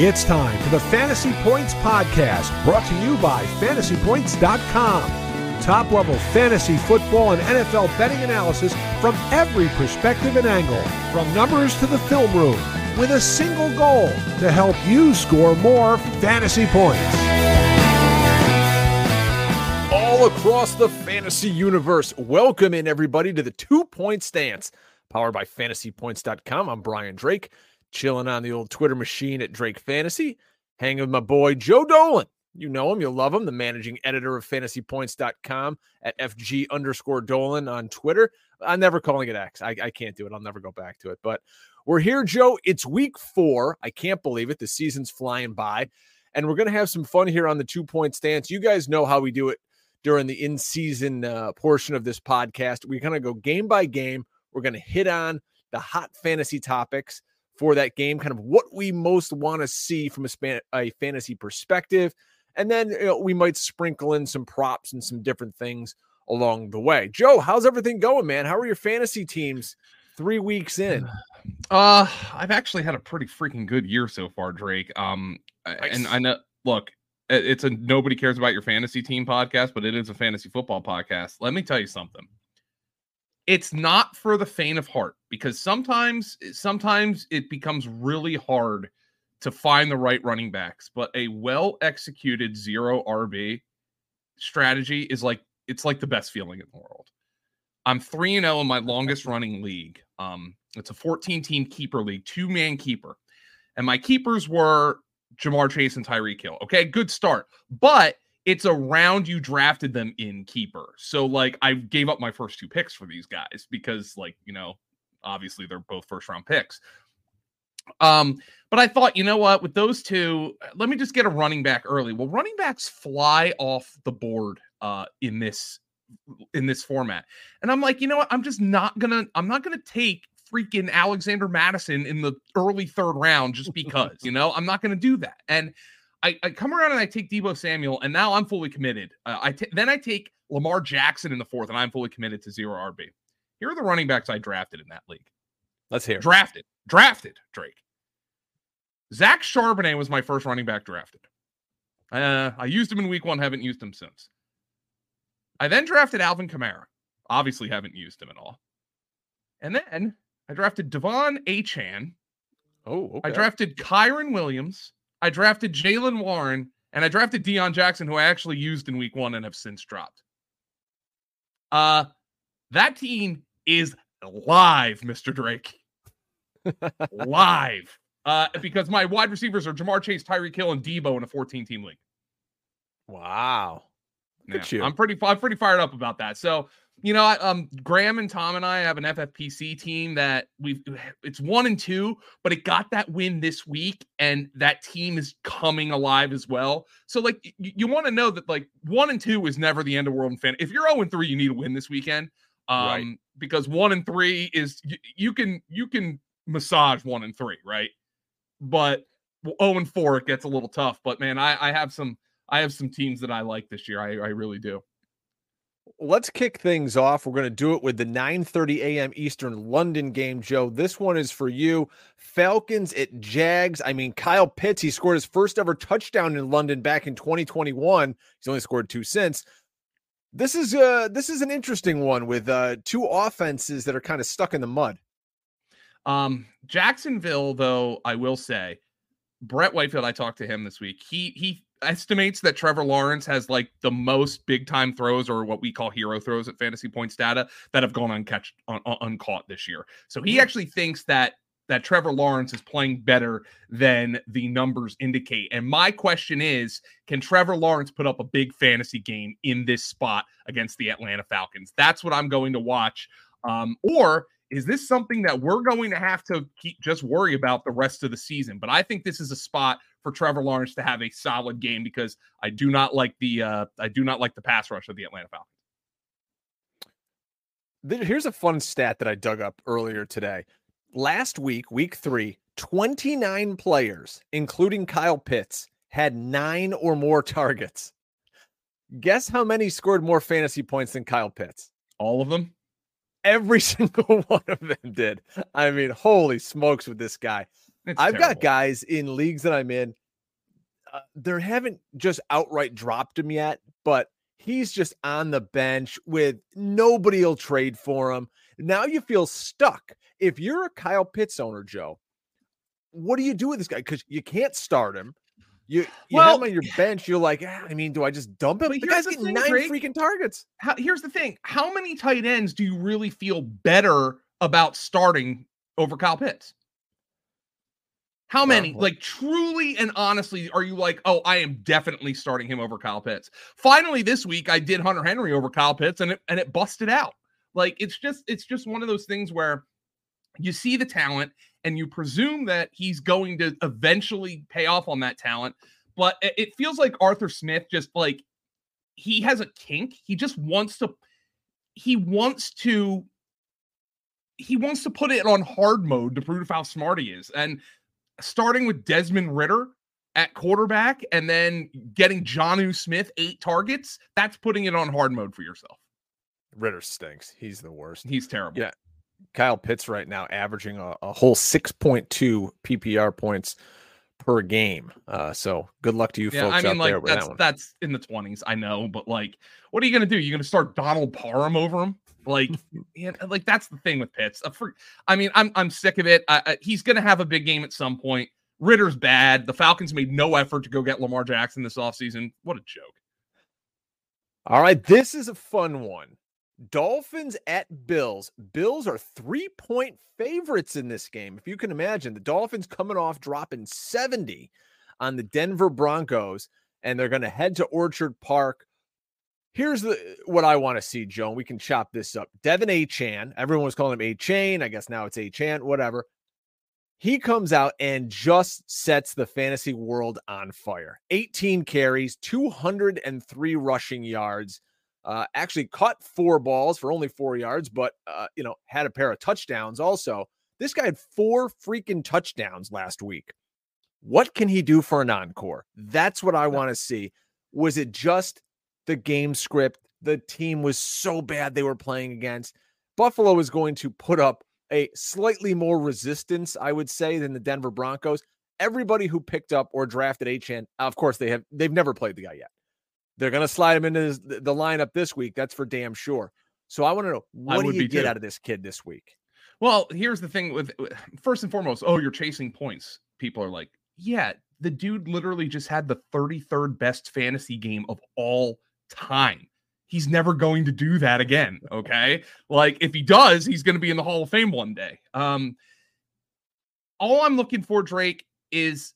It's time for the Fantasy Points Podcast, brought to you by fantasypoints.com. Top level fantasy football and NFL betting analysis from every perspective and angle, from numbers to the film room, with a single goal to help you score more fantasy points. All across the fantasy universe, welcome in everybody to the two point stance, powered by fantasypoints.com. I'm Brian Drake chilling on the old Twitter machine at Drake Fantasy, hanging with my boy Joe Dolan. You know him, you'll love him, the managing editor of fantasypoints.com at FG underscore Dolan on Twitter. I'm never calling it X. I, I can't do it. I'll never go back to it. But we're here, Joe. It's week four. I can't believe it. The season's flying by. And we're going to have some fun here on the two point stance. You guys know how we do it during the in season uh, portion of this podcast. We're going to go game by game. We're going to hit on the hot fantasy topics for that game, kind of what we most want to see from a, span- a fantasy perspective. And then you know, we might sprinkle in some props and some different things along the way. Joe, how's everything going, man? How are your fantasy teams three weeks in? Uh, I've actually had a pretty freaking good year so far, Drake. Um, nice. and I know, look, it's a nobody cares about your fantasy team podcast, but it is a fantasy football podcast. Let me tell you something it's not for the faint of heart because sometimes sometimes it becomes really hard to find the right running backs but a well executed zero rb strategy is like it's like the best feeling in the world. I'm 3 and 0 in my longest running league. Um it's a 14 team keeper league two man keeper and my keepers were Ja'Marr Chase and Tyreek Hill. Okay good start but it's a round you drafted them in keeper. So like I gave up my first two picks for these guys because like, you know, obviously they're both first round picks. Um, but I thought, you know what, with those two, let me just get a running back early. Well, running backs fly off the board uh in this in this format. And I'm like, you know what? I'm just not gonna, I'm not gonna take freaking Alexander Mattison in the early third round just because, you know, I'm not gonna do that. And I, I come around and I take Deebo Samuel, and now I'm fully committed. Uh, I t- then I take Lamar Jackson in the fourth, and I'm fully committed to zero RB. Here are the running backs I drafted in that league. Let's hear. Drafted, drafted Drake. Zach Charbonnet was my first running back drafted. Uh, I used him in week one, haven't used him since. I then drafted Alvin Kamara. Obviously, haven't used him at all. And then I drafted De'Von Achane. Oh, okay. I drafted Kyren Williams. I drafted Jaylen Warren and I drafted Deon Jackson, who I actually used in week one and have since dropped. Uh, that team is live, Mr. Drake. live. Uh, because my wide receivers are Ja'Marr Chase, Tyree Hill, and Deebo in a 14 team league. Wow. I'm pretty I'm pretty fired up about that. So you know, um, Graham and Tom and I have an FFPC team that we've it's one and two, but it got that win this week, and that team is coming alive as well. So, like, you, you want to know that like one and two is never the end of world and fan. If you're 0 and three, you need to win this weekend. Um, right. because one and three is you, you can you can massage one and three, right? But 0 and four, it gets a little tough. But man, I, I have some I have some teams that I like this year. I, I really do let's kick things off. We're going to do it with the 9:30 a.m. Eastern London game, Joe. This one is for you. Falcons at Jags. I mean, Kyle Pitts, he scored his first ever touchdown in London back in 2021. He's only scored two since. This is uh this is an interesting one with uh two offenses that are kind of stuck in the mud. Um Jacksonville though, I will say, Brett Whitefield, I talked to him this week. He he estimates that Trevor Lawrence has like the most big time throws or what we call hero throws at fantasy points data that have gone uncatched un- uncaught this year. So he actually thinks that that Trevor Lawrence is playing better than the numbers indicate. And my question is, can Trevor Lawrence put up a big fantasy game in this spot against the Atlanta Falcons? That's what I'm going to watch. Um, or is this something that we're going to have to keep just worry about the rest of the season? But I think this is a spot for Trevor Lawrence to have a solid game because I do not like the uh, I do not like the pass rush of the Atlanta Falcons. Here's a fun stat that I dug up earlier today. Last week, week three, 29 players, including Kyle Pitts, had nine or more targets. Guess how many scored more fantasy points than Kyle Pitts? All of them? Every single one of them did. I mean, holy smokes with this guy. It's I've terrible. got guys in leagues that I'm in. Uh, they haven't just outright dropped him yet, but he's just on the bench with nobody will trade for him. Now you feel stuck. If you're a Kyle Pitts owner, Joe, what do you do with this guy? Because you can't start him. You you well, have him on your bench. You're like, ah, I mean, do I just dump him? The guy's the getting thing, nine Drake, freaking targets. How, here's the thing: how many tight ends do you really feel better about starting over Kyle Pitts? How many? like truly and honestly, are you like, oh, I am definitely starting him over Kyle Pitts? Finally, this week I did Hunter Henry over Kyle Pitts, and it and it busted out. Like it's just it's just one of those things where you see the talent and you presume that he's going to eventually pay off on that talent. But it feels like Arthur Smith just like he has a kink. He just wants to he wants to he wants to put it on hard mode to prove how smart he is. And starting with Desmond Ridder at quarterback and then getting Jonnu Smith eight targets, that's putting it on hard mode for yourself. Ridder stinks. He's the worst. He's terrible. Yeah. Kyle Pitts right now averaging a, a whole 6.2 PPR points per game. Uh, so good luck to you yeah, folks I mean, like, there. That's, that that's in the 20s. I know, but like, what are you going to do? You're going to start Donald Parham over him? Like, yeah, like that's the thing with Pitts. Uh, I mean, I'm I'm sick of it. I, I, he's going to have a big game at some point. Ridder's bad. The Falcons made no effort to go get Lamar Jackson this offseason. What a joke. All right, this is a fun one. Dolphins at Bills. Bills are three point favorites in this game. If you can imagine, the Dolphins coming off dropping 70 on the Denver Broncos, and they're going to head to Orchard Park. Here's the what I want to see, Joe. We can chop this up. De'Von Achane. Everyone was calling him A Chain. I guess now it's A. Chan, whatever. He comes out and just sets the fantasy world on fire. 18 carries, 203 rushing yards. Uh, actually caught four balls for only four yards, but uh, you know had a pair of touchdowns also. This guy had four freaking touchdowns last week. What can he do for an encore? That's what I want to see. Was it just the game script? The team was so bad they were playing against. Buffalo is going to put up a slightly more resistance, I would say, than the Denver Broncos. Everybody who picked up or drafted Achane, of course, they have they've never played the guy yet. They're going to slide him into this, the lineup this week. That's for damn sure. So I want to know what do you get too. out of this kid this week? Well, here's the thing with first and foremost, oh, you're chasing points. People are like, yeah, the dude literally just had the 33rd best fantasy game of all time. He's never going to do that again. Okay. like if he does, he's going to be in the Hall of Fame one day. Um, all I'm looking for, Drake, is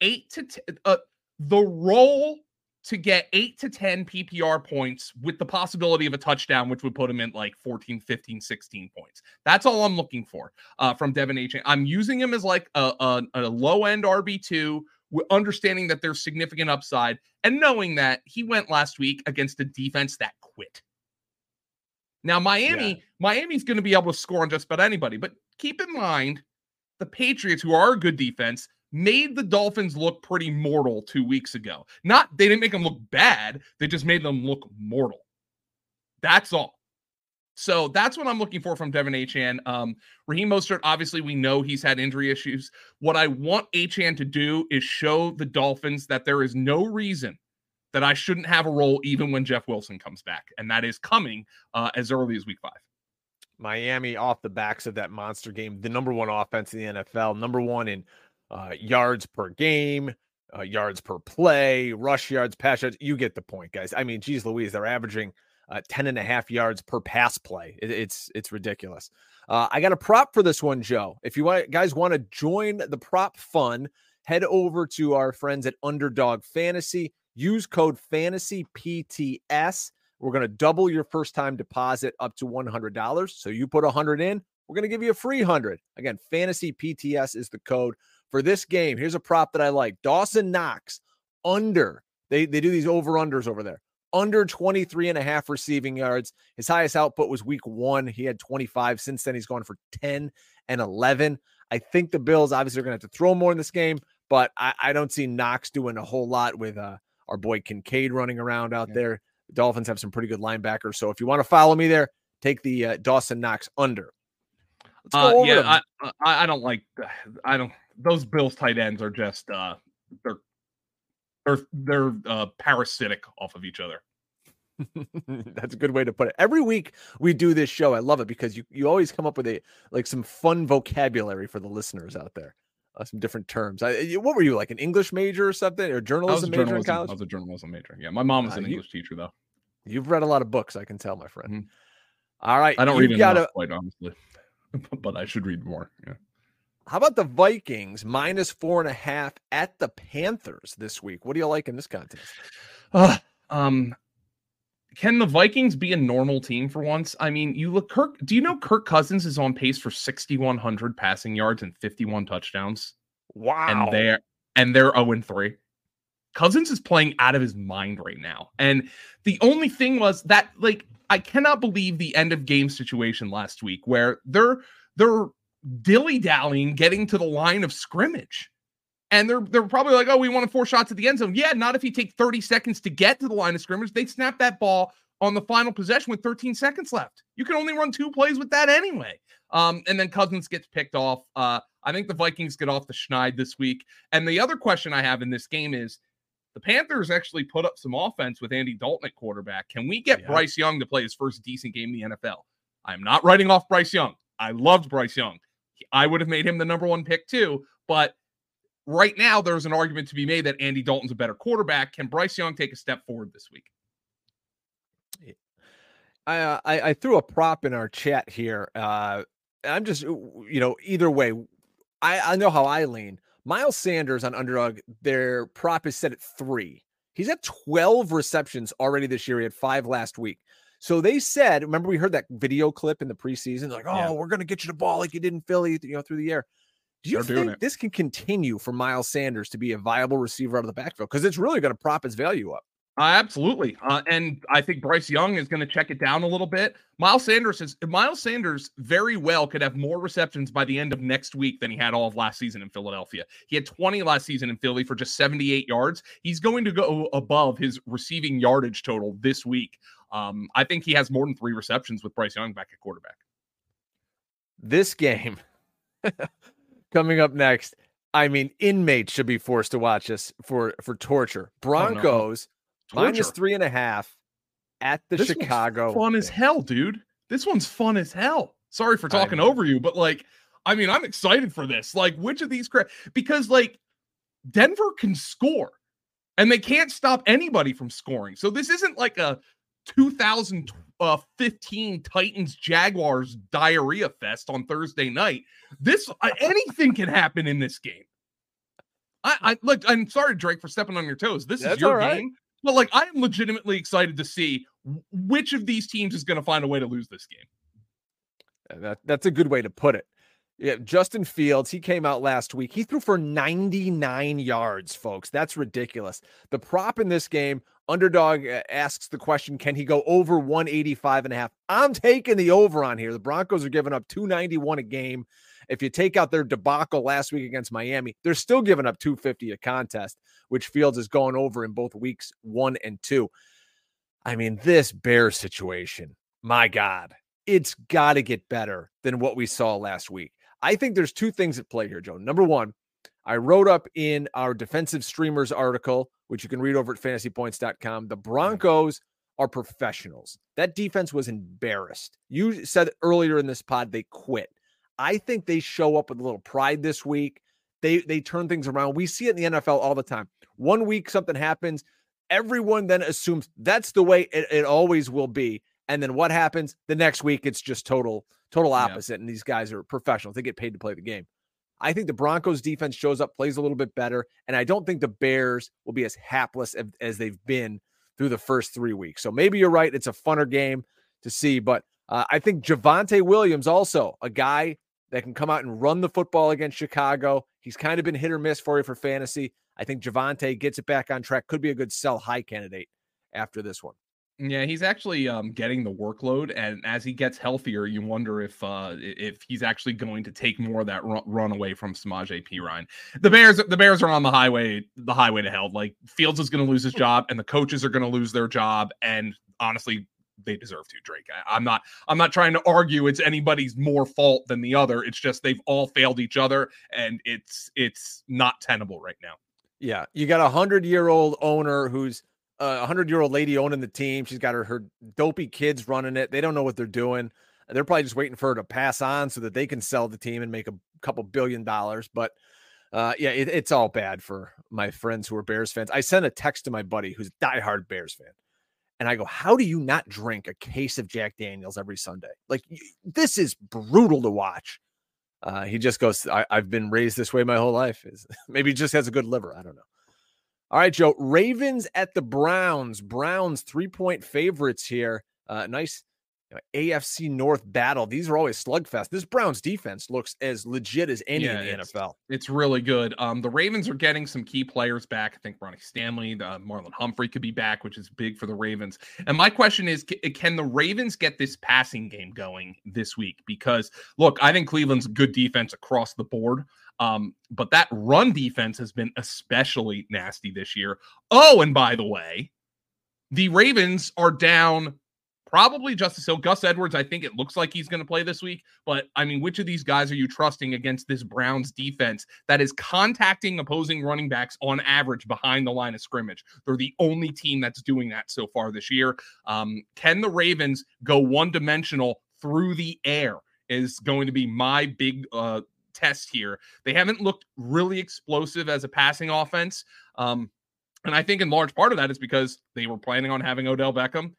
eight to t- uh, the role to get eight to 10 PPR points with the possibility of a touchdown, which would put him in like 14, 15, 16 points. That's all I'm looking for uh, from De'Von H. I'm using him as like a, a, a low end RB2, understanding that there's significant upside and knowing that he went last week against a defense that quit. Now, Miami, yeah. Miami's going to be able to score on just about anybody, but keep in mind the Patriots, who are a good defense, made the Dolphins look pretty mortal two weeks ago. Not they didn't make them look bad, they just made them look mortal. That's all. So that's what I'm looking for from De'Von Achane. Um, Raheem Mostert, obviously, we know he's had injury issues. What I want Achane to do is show the Dolphins that there is no reason that I shouldn't have a role even when Jeff Wilson comes back, and that is coming uh, as early as Week Five. Miami off the backs of that monster game, the number one offense in the NFL, number one in uh, yards per game, uh, yards per play, rush yards, pass yards. You get the point, guys. I mean, geez Louise, they're averaging uh, 10 and a half yards per pass play. It, it's it's ridiculous. Uh, I got a prop for this one, Joe. If you want, guys want to join the prop fun, head over to our friends at Underdog Fantasy. Use code Fantasy PTS. We're going to double your first time deposit up to $100. So you put 100 in, we're going to give you a free 100. Again, Fantasy PTS is the code for this game. Here's a prop that I like. Dawson Knox under. They they do these over unders over there. Under 23 and a half receiving yards. His highest output was week 1. He had 25. Since then he's gone for 10 and 11. I think the Bills obviously are going to have to throw more in this game, but I, I don't see Knox doing a whole lot with uh, our boy Kincaid running around out yeah. there. The Dolphins have some pretty good linebackers. So if you want to follow me there, take the uh, Dawson Knox under. Uh, yeah, I, I, I don't like I don't those Bills tight ends are just uh they're they're they're uh parasitic off of each other. That's a good way to put it. Every week we do this show. I love it because you you always come up with a like some fun vocabulary for the listeners out there. Uh, some different terms. I, what were you like an English major or something or journalism major journalism, in college? I was a journalism major. Yeah, my mom was uh, an English teacher though. You've read a lot of books, I can tell, my friend. Mm-hmm. All right, I don't read enough, gotta... quite honestly, but I should read more. Yeah. How about the Vikings minus four and a half at the Panthers this week? What do you like in this contest? Uh, um, can the Vikings be a normal team for once? I mean, you look Kirk. Do you know Kirk Cousins is on pace for 6,100 passing yards and 51 touchdowns? Wow. And they're and they're 0 3. Cousins is playing out of his mind right now. And the only thing was that like I cannot believe the end of game situation last week where they're they're dilly dallying getting to the line of scrimmage. And they're they're probably like, oh, we want four shots at the end zone. Yeah, not if you take 30 seconds to get to the line of scrimmage. They snap that ball on the final possession with 13 seconds left. You can only run two plays with that anyway. Um, and then Cousins gets picked off. Uh, I think the Vikings get off the schneid this week. And the other question I have in this game is the Panthers actually put up some offense with Andy Dalton at quarterback. Can we get yeah. Bryce Young to play his first decent game in the NFL? I'm not writing off Bryce Young. I loved Bryce Young. I would have made him the number one pick too. But right now, there's an argument to be made that Andy Dalton's a better quarterback. Can Bryce Young take a step forward this week? I, uh, I, I threw a prop in our chat here. Uh, I'm just you know either way, I I know how I lean. Miles Sanders on underdog, their prop is set at three. He's at 12 receptions already this year. He had five last week. So they said, remember we heard that video clip in the preseason, like, oh, yeah. we're going to get you the ball like you did in Philly, you know, through the air. Do you They're think this can continue for Miles Sanders to be a viable receiver out of the backfield? Because it's really going to prop his value up. Uh, absolutely, uh, and I think Bryce Young is going to check it down a little bit. Miles Sanders is Miles Sanders very well could have more receptions by the end of next week than he had all of last season in Philadelphia. He had 20 last season in Philly for just 78 yards. He's going to go above his receiving yardage total this week. Um, I think he has more than three receptions with Bryce Young back at quarterback. This game coming up next. I mean, inmates should be forced to watch this for for torture. Broncos oh, no. minus three and a half at the this Chicago. fun as hell, dude. This one's fun as hell. Sorry for talking over you, but like, I mean, I'm excited for this. Like, which of these cra- because like Denver can score and they can't stop anybody from scoring. So this isn't like a 2015 Titans Jaguars diarrhea fest on Thursday night. This uh, anything can happen in this game. I, I look. I'm sorry, Drake, for stepping on your toes. This That's is your right. game. But like, I am legitimately excited to see which of these teams is going to find a way to lose this game. That, that's a good way to put it. Yeah, Justin Fields, he came out last week. He threw for 99 yards, folks. That's ridiculous. The prop in this game, underdog uh, asks the question, can he go over 185 and a half? I'm taking the over on here. The Broncos are giving up 291 a game. If you take out their debacle last week against Miami, they're still giving up 250 a contest, which Fields is going over in both weeks one and two. I mean, this bear situation, my God, it's got to get better than what we saw last week. I think there's two things at play here, Joe. Number one, I wrote up in our defensive streamers article, which you can read over at fantasypoints.com. The mm-hmm. Broncos are professionals. That defense was embarrassed. You said earlier in this pod they quit. I think they show up with a little pride this week. They they turn things around. We see it in the NFL all the time. One week something happens, everyone then assumes that's the way it, it always will be. And then what happens the next week? It's just total total opposite. Yeah. And these guys are professionals; they get paid to play the game. I think the Broncos defense shows up, plays a little bit better, and I don't think the Bears will be as hapless as, as they've been through the first three weeks. So maybe you're right; it's a funner game to see. But uh, I think Javonte Williams also a guy that can come out and run the football against Chicago. He's kind of been hit or miss for you for fantasy. I think Javonte gets it back on track. Could be a good sell high candidate after this one. Yeah, he's actually um, getting the workload, and as he gets healthier, you wonder if uh, if he's actually going to take more of that run, run away from Samaje Perine. The Bears, the Bears are on the highway, the highway to hell. Like Fields is going to lose his job, and the coaches are going to lose their job, and honestly, they deserve to. Drake, I, I'm not I'm not trying to argue it's anybody's more fault than the other. It's just they've all failed each other, and it's it's not tenable right now. Yeah, you got a hundred year old owner who's a hundred year old lady owning the team. She's got her her dopey kids running it. They don't know what they're doing. They're probably just waiting for her to pass on so that they can sell the team and make a couple billion dollars. But uh, yeah, it, it's all bad for my friends who are Bears fans. I sent a text to my buddy who's a diehard Bears fan, and I go, "How do you not drink a case of Jack Daniels every Sunday? Like this is brutal to watch." Uh, he just goes, I, have been raised this way my whole life." Is maybe he just has a good liver. I don't know. All right, Joe. Ravens at the Browns. Browns three point favorites here. Uh, nice you know, AFC North battle. These are always slugfest. This Browns defense looks as legit as any yeah, in the it's, NFL. It's really good. Um, the Ravens are getting some key players back. I think Ronnie Stanley, the Marlon Humphrey could be back, which is big for the Ravens. And my question is, can the Ravens get this passing game going this week? Because look, I think Cleveland's good defense across the board. Um, but that run defense has been especially nasty this year. Oh, and by the way, the Ravens are down probably Justice Hill. Gus Edwards, I think it looks like he's going to play this week. But I mean, which of these guys are you trusting against this Browns defense that is contacting opposing running backs on average behind the line of scrimmage? They're the only team that's doing that so far this year. Um, can the Ravens go one dimensional through the air? Is going to be my big uh, test here. They haven't looked really explosive as a passing offense. Um, and I think in large part of that is because they were planning on having Odell Beckham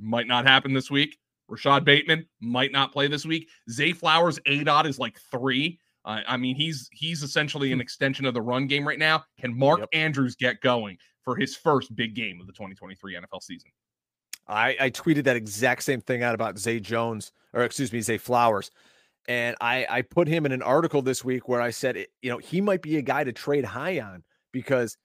might not happen this week. Rashod Bateman might not play this week. Zay Flowers A dot is like three. Uh, I mean, he's he's essentially an hmm. extension of the run game right now. Can Mark yep. Andrews get going for his first big game of the 2023 NFL season? I, I tweeted that exact same thing out about Zay Jones, or excuse me, Zay Flowers. And I, I put him in an article this week where I said, you know, he might be a guy to trade high on because,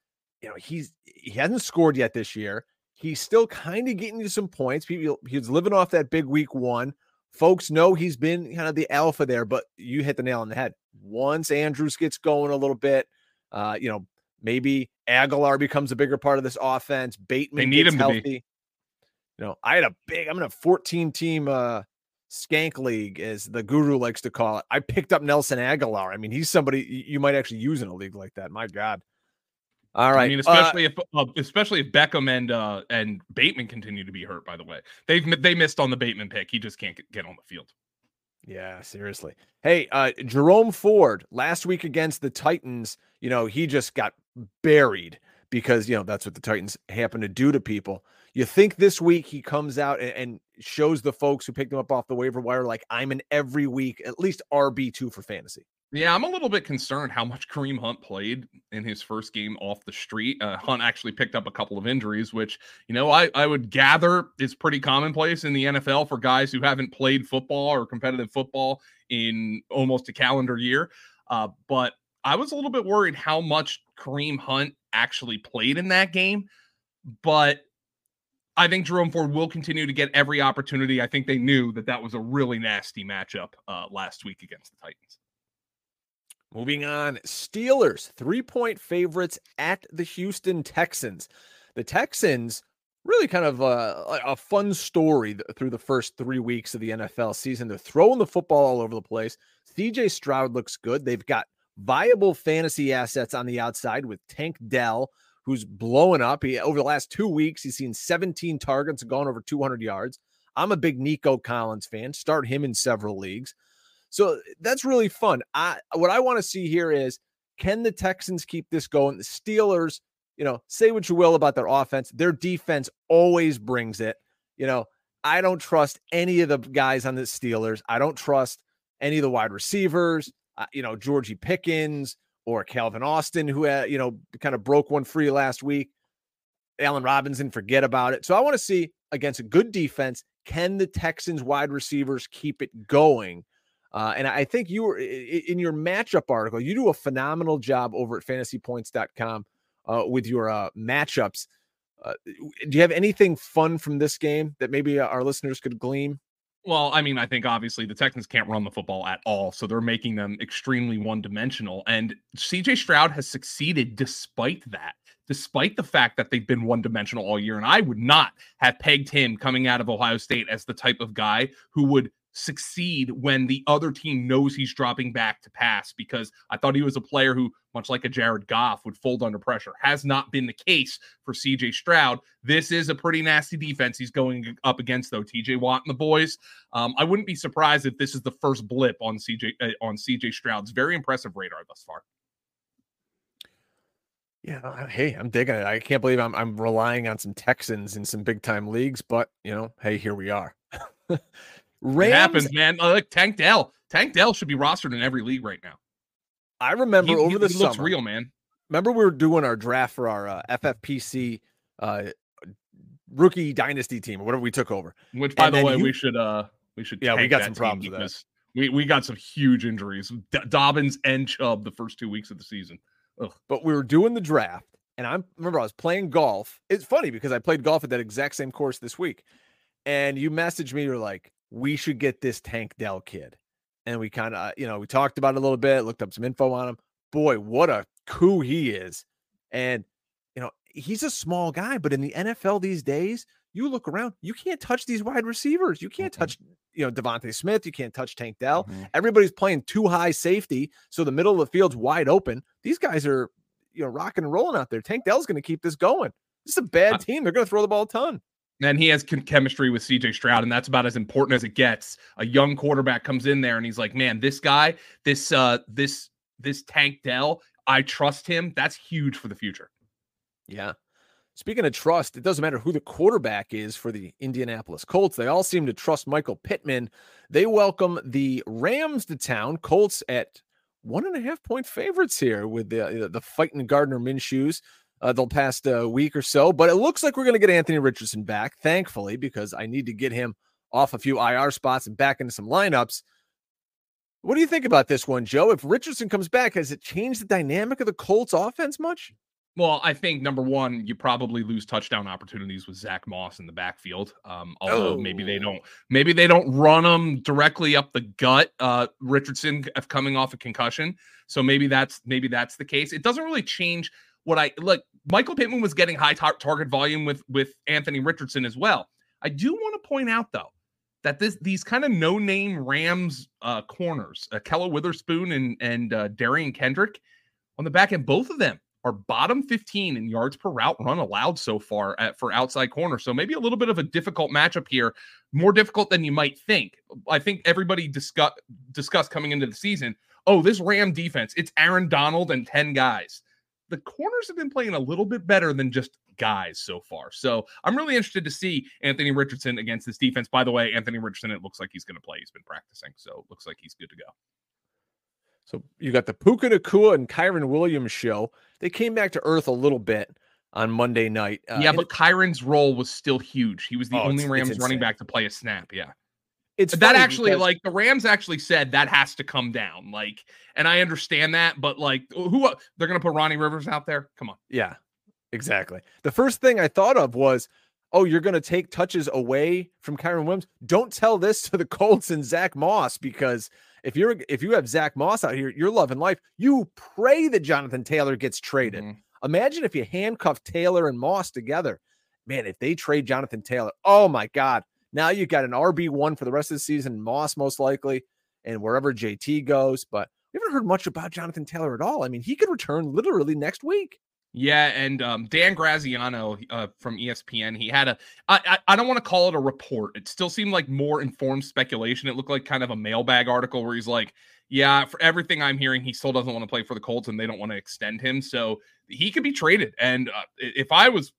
you know, he's he hasn't scored yet this year. He's still kind of getting you some points. People, he's living off that big week one. Folks know he's been kind of the alpha there, but you hit the nail on the head. Once Andrews gets going a little bit, uh, you know, maybe Agholor becomes a bigger part of this offense. Bateman they need him healthy. To be. You know, I had a big, I'm in a 14 team uh skank league, as the guru likes to call it. I picked up Nelson Agholor. I mean, he's somebody you might actually use in a league like that. My God. All right. I mean, especially uh, if uh, especially if Beckham and uh and Bateman continue to be hurt. By the way, they've they missed on the Bateman pick. He just can't get, get on the field. Yeah, seriously. Hey, uh Jerome Ford last week against the Titans. You know, he just got buried because you know that's what the Titans happen to do to people. You think this week he comes out and, and shows the folks who picked him up off the waiver wire like I'm an every week at least RB two for fantasy. Yeah, I'm a little bit concerned how much Kareem Hunt played in his first game off the street. Uh, Hunt actually picked up a couple of injuries, which, you know, I, I would gather is pretty commonplace in the NFL for guys who haven't played football or competitive football in almost a calendar year. Uh, but I was a little bit worried how much Kareem Hunt actually played in that game. But I think Jerome Ford will continue to get every opportunity. I think they knew that that was a really nasty matchup uh, last week against the Titans. Moving on, Steelers, three point favorites at the Houston Texans. The Texans, really kind of a, a fun story through the first three weeks of the NFL season. They're throwing the football all over the place. CJ Stroud looks good. They've got viable fantasy assets on the outside with Tank Dell, who's blowing up. He over the last two weeks, he's seen 17 targets and gone over 200 yards. I'm a big Nico Collins fan. Start him in several leagues. So that's really fun. I what I want to see here is can the Texans keep this going? The Steelers, you know, say what you will about their offense, their defense always brings it. You know, I don't trust any of the guys on the Steelers. I don't trust any of the wide receivers. Uh, you know, Georgie Pickens or Calvin Austin, who had, you know kind of broke one free last week. Allen Robinson, forget about it. So I want to see against a good defense, can the Texans wide receivers keep it going? Uh, and I think you were in your matchup article, you do a phenomenal job over at fantasypoints.com uh, with your uh, matchups. Uh, do you have anything fun from this game that maybe uh, our listeners could glean? Well, I mean, I think obviously the Texans can't run the football at all, so they're making them extremely one dimensional. And CJ Stroud has succeeded despite that. despite the fact that they've been one dimensional all year. And I would not have pegged him coming out of Ohio State as the type of guy who would succeed when the other team knows he's dropping back to pass because I thought he was a player who, much like a Jared Goff, would fold under pressure. Has not been the case for CJ Stroud. This is a pretty nasty defense he's going up against, though. TJ Watt and the boys. Um, I wouldn't be surprised if this is the first blip on CJ uh, on CJ Stroud's very impressive radar thus far. Yeah, hey, I'm digging it. I can't believe I'm I'm relying on some Texans in some big time leagues, but you know, hey, here we are. Rams, it happens, man. Like Tank Dell. Tank Dell should be rostered in every league right now. I remember he, over he, the he summer, looks real, man. Remember we were doing our draft for our uh, FFPC uh, rookie dynasty team, or whatever we took over. Which, by and the way, you, we should uh we should yeah we got some problems with that. We we got some huge injuries. D- Dobbins and Chubb the first two weeks of the season. Ugh. But we were doing the draft, and I remember I was playing golf. It's funny because I played golf at that exact same course this week, and you messaged me. You're like, "We should get this Tank Dell kid," and we kind of, you know, we talked about it a little bit, looked up some info on him. Boy, what a coup he is! And you know, he's a small guy, but in the NFL these days, you look around, you can't touch these wide receivers. You can't mm-hmm. touch, you know, DeVonta Smith. You can't touch Tank Dell. Mm-hmm. Everybody's playing too high safety, so the middle of the field's wide open. These guys are, you know, rocking and rolling out there. Tank Dell's going to keep this going. This is a bad team. They're going to throw the ball a ton. And he has chemistry with CJ Stroud, and that's about as important as it gets. A young quarterback comes in there, and he's like, "Man, this guy, this uh, this this Tank Dell, I trust him. That's huge for the future." Yeah, Speaking of trust, it doesn't matter who the quarterback is for the Indianapolis Colts. They all seem to trust Michael Pittman. They welcome the Rams to town. Colts at one and a half point favorites here with the the fighting Gardner Minshew's uh, the past uh, week or so. But it looks like we're going to get Anthony Richardson back, thankfully, because I need to get him off a few IR spots and back into some lineups. What do you think about this one, Joe? If Richardson comes back, has it changed the dynamic of the Colts offense much? Well, I think number one, you probably lose touchdown opportunities with Zach Moss in the backfield. Um, although oh. maybe they don't, oh. maybe they don't run them directly up the gut. Uh, Richardson coming off a concussion, so maybe that's maybe that's the case. It doesn't really change what I like. Michael Pittman was getting high tar- target volume with with Anthony Richardson as well. I do want to point out though that this these kind of no name Rams uh, corners, uh, Ahkello Witherspoon and and uh, Derion Kendrick on the back end, both of them are bottom 15 in yards per route run allowed so far at, for outside corner. So maybe a little bit of a difficult matchup here, more difficult than you might think. I think everybody discuss, discussed coming into the season, oh, this Ram defense, it's Aaron Donald and 10 guys. The corners have been playing a little bit better than just guys so far. So I'm really interested to see Anthony Richardson against this defense. By the way, Anthony Richardson, it looks like he's going to play. He's been practicing, so it looks like he's good to go. So you got the Puka Nacua and Kyren Williams show. They came back to earth a little bit on Monday night. Uh, yeah, but Kyren's role was still huge. He was the oh, only Rams running back to play a snap. Yeah. It's that actually because... like the Rams actually said that has to come down. Like, and I understand that, but like, who they're gonna put Ronnie Rivers out there? Come on. Yeah, exactly. The first thing I thought of was, oh, you're gonna take touches away from Kyren Williams. Don't tell this to the Colts and Zach Moss because if you're if you have Zach Moss out here, you're loving life. You pray that Jonathan Taylor gets traded. Mm-hmm. Imagine if you handcuff Taylor and Moss together. Man, if they trade Jonathan Taylor, oh my God. Now you've got an RB1 for the rest of the season, Moss most likely, and wherever JT goes. But we haven't heard much about Jonathan Taylor at all. I mean, he could return literally next week. Yeah, and um, Dan Graziano uh, from ESPN, he had a. I, I, I don't want to call it a report. It still seemed like more informed speculation. It looked like kind of a mailbag article where he's like, yeah, for everything I'm hearing, he still doesn't want to play for the Colts and they don't want to extend him. So he could be traded. And uh, if I was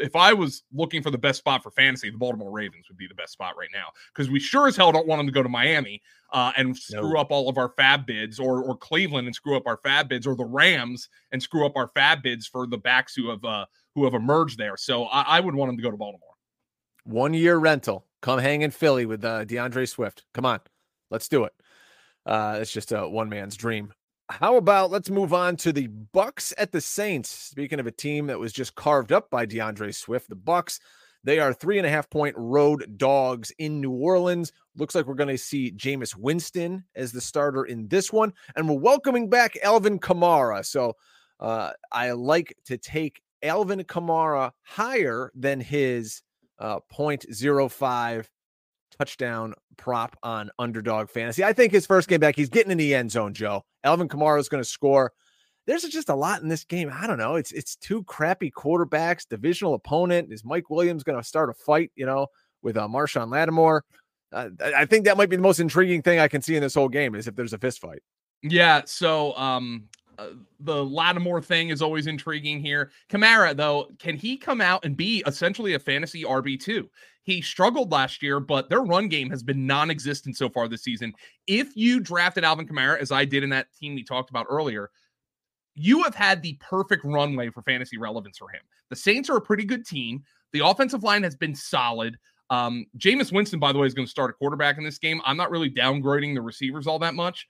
if I was looking for the best spot for fantasy, the Baltimore Ravens would be the best spot right now because we sure as hell don't want them to go to Miami uh, and screw no. up all of our FAAB bids, or or Cleveland and screw up our FAAB bids, or the Rams and screw up our FAAB bids for the backs who have uh, who have emerged there. So I, I would want them to go to Baltimore. One year rental, come hang in Philly with uh, D'Andre Swift. Come on, let's do it. Uh, it's just a one man's dream. How about let's move on to the Bucs at the Saints. Speaking of a team that was just carved up by D'Andre Swift, the Bucs, they are three and a half point road dogs in New Orleans. Looks like we're going to see Jameis Winston as the starter in this one, and we're welcoming back Alvin Kamara. So Uh, I like to take Alvin Kamara higher than his uh, 0.05 touchdown prop on underdog fantasy. I think his first game back, he's getting in the end zone, Joe. Alvin Kamara is going to score. There's just a lot in this game. I don't know. It's it's two crappy quarterbacks, divisional opponent. Is Mike Williams going to start a fight, you know, with uh, Marshon Lattimore? Uh, I think that might be the most intriguing thing I can see in this whole game is if there's a fist fight. Yeah. So, um, uh, the Lattimore thing is always intriguing here. Kamara, though, can he come out and be essentially a fantasy RB2? He struggled last year, but their run game has been non existent so far this season. If you drafted Alvin Kamara, as I did in that team we talked about earlier, you have had the perfect runway for fantasy relevance for him. The Saints are a pretty good team. The offensive line has been solid. Um, Jameis Winston, by the way, is going to start a quarterback in this game. I'm not really downgrading the receivers all that much.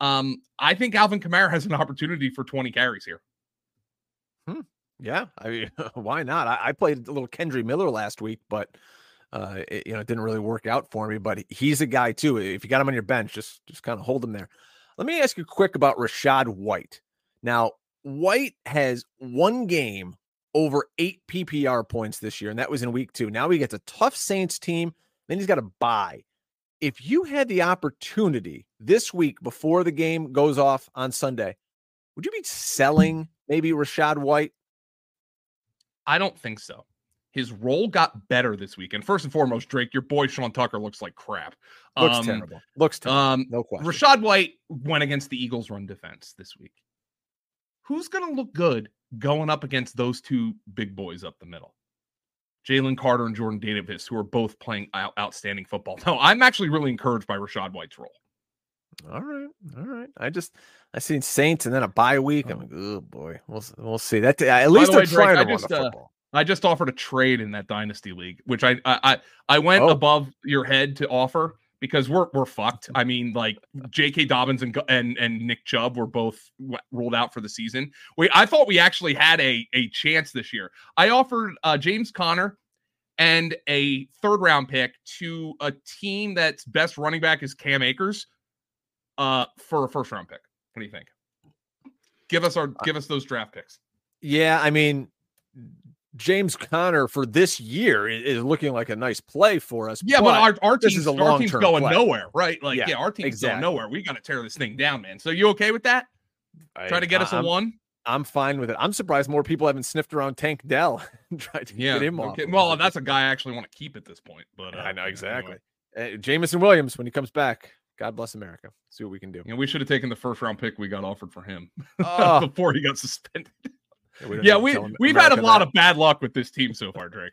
Um, I think Alvin Kamara has an opportunity for 20 carries here. Hmm. Yeah, I mean, why not? I, I, played a little Kendre Miller last week, but uh, it, you know, it didn't really work out for me. But he's a guy too. If you got him on your bench, just just kind of hold him there. Let me ask you quick about Rachaad White. Now, White has one game over eight PPR points this year, and that was in week two. Now he gets a tough Saints team, then he's got a bye. if you had the opportunity this week before the game goes off on Sunday, would you be selling maybe Rachaad White? I don't think so. His role got better this week. And first and foremost, Drake, your boy Sean Tucker looks like crap. Looks um, terrible. Looks terrible. Um, no question. Rachaad White went against the Eagles' run defense this week. Who's going to look good going up against those two big boys up the middle? Jalen Carter and Jordan Davis, who are both playing out- outstanding football. No, I'm actually really encouraged by Rachaad White's role. All right, all right. I just I seen Saints and then a bye week. I'm like, oh boy, we'll we'll see. That at least the they're way, trying Drake, to I just, uh, football. I just offered a trade in that dynasty league, which I I I went oh. above your head to offer because we're we're fucked. I mean, like J.K. Dobbins and and and Nick Chubb were both ruled out for the season. We I thought we actually had a a chance this year. I offered uh, James Conner and a third round pick to a team that's best running back is Cam Akers uh, for a first round pick. What do you think? Give us our uh, give us those draft picks. Yeah, I mean James Conner for this year is looking like a nice play for us. Yeah, but, but our, our team's, our team's going play. nowhere, right? Like, yeah, yeah our team's exactly. going nowhere. We got to tear this thing down, man. So you okay with that? I, Try to get us a I'm, one. I'm fine with it. I'm surprised more people haven't sniffed around Tank Dell and tried to yeah, get him okay. off. Well, that's a guy I actually want to keep at this point. But uh, I know exactly. Anyway. Uh, Jameson Williams when he comes back. God bless America. See what we can do. And we should have taken the first round pick we got offered for him oh. before he got suspended. Yeah, we, yeah, we we've America had a lot that. of bad luck with this team so far, Drake.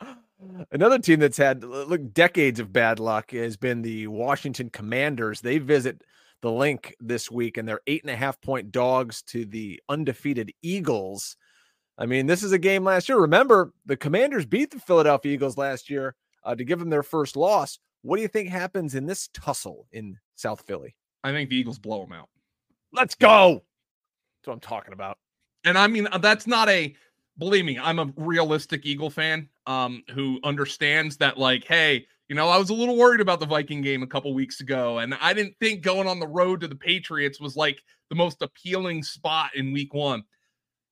Another team that's had look decades of bad luck has been the Washington Commanders. They visit the Linc this week, and they're eight and a half point dogs to the undefeated Eagles. I mean, this is a game last year. Remember, the Commanders beat the Philadelphia Eagles last year uh, to give them their first loss. What do you think happens in this tussle in South Philly? I think the Eagles blow them out. Let's go. That's what I'm talking about. And I mean, uh, that's not a believe me, I'm a realistic Eagle fan um, who understands that, like, hey, you know, I was a little worried about the Viking game a couple weeks ago, and I didn't think going on the road to the Patriots was like the most appealing spot in week one.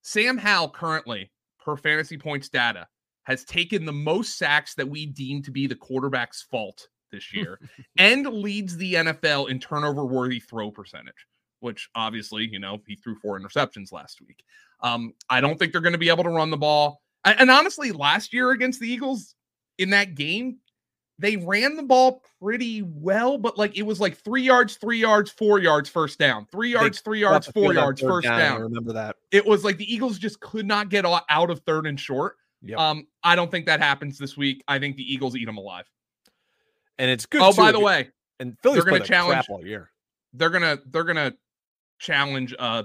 Sam Howell currently, per fantasy points data, has taken the most sacks that we deem to be the quarterback's fault this year and leads the NFL in turnover worthy throw percentage, which obviously, you know, he threw four interceptions last week. Um, I don't think they're going to be able to run the ball. And honestly, last year against the Eagles in that game, they ran the ball pretty well, but like it was like three yards, three yards, four yards, first down, three yards, three yards, four yards, first down. down. I remember that. It was like the Eagles just could not get out of third and short. Yep. Um, I don't think that happens this week. I think the Eagles eat them alive. And it's good. Oh, too, by the way, and Philly's they're going to challenge all year. They're gonna they're gonna challenge uh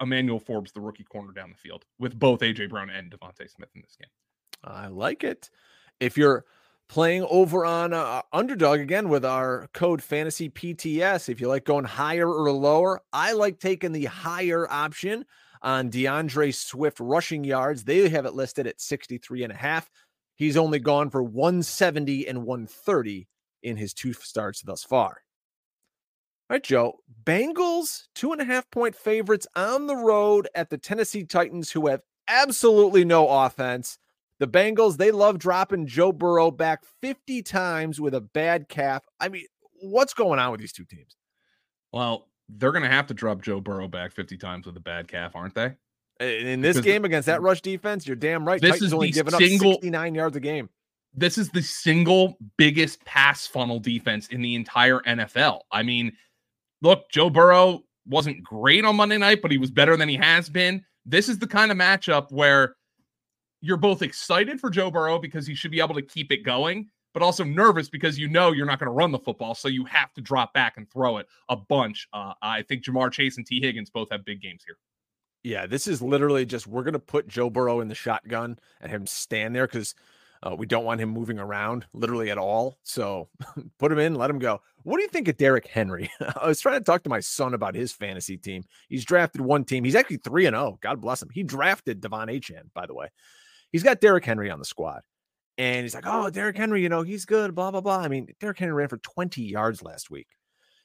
Emmanuel Forbes, the rookie corner down the field, with both AJ Brown and DeVonta Smith in this game. I like it. If you're playing over on uh, underdog again with our code fantasy pts if you like going higher or lower i like taking the higher option on d'andre swift rushing yards they have it listed at 63 and a half he's only gone for 170 and 130 in his two starts thus far All right, Joe. Bengals, two and a half point favorites on the road at the Tennessee Titans, who have absolutely no offense. The Bengals, they love dropping Joe Burrow back 50 times with a bad calf. I mean, what's going on with these two teams? Well, they're going to have to drop Joe Burrow back 50 times with a bad calf, aren't they? In this because game against that rush defense, you're damn right. This Titans is only giving single, up 69 yards a game. This is the single biggest pass funnel defense in the entire NFL. I mean, look, Joe Burrow wasn't great on Monday night, but he was better than he has been. This is the kind of matchup where you're both excited for Joe Burrow because he should be able to keep it going, but also nervous because you know you're not going to run the football. So you have to drop back and throw it a bunch. Uh, I think Ja'Marr Chase and Tee Higgins both have big games here. Yeah, this is literally just we're going to put Joe Burrow in the shotgun and him stand there because uh, we don't want him moving around literally at all. So put him in, let him go. What do you think of Derrick Henry? I was trying to talk to my son about his fantasy team. He's drafted one team. He's actually 3 and 0. God bless him. He drafted De'Von Achane, by the way. He's got Derrick Henry on the squad. And he's like, oh, Derrick Henry, you know, he's good, blah, blah, blah. I mean, Derrick Henry ran for 20 yards last week.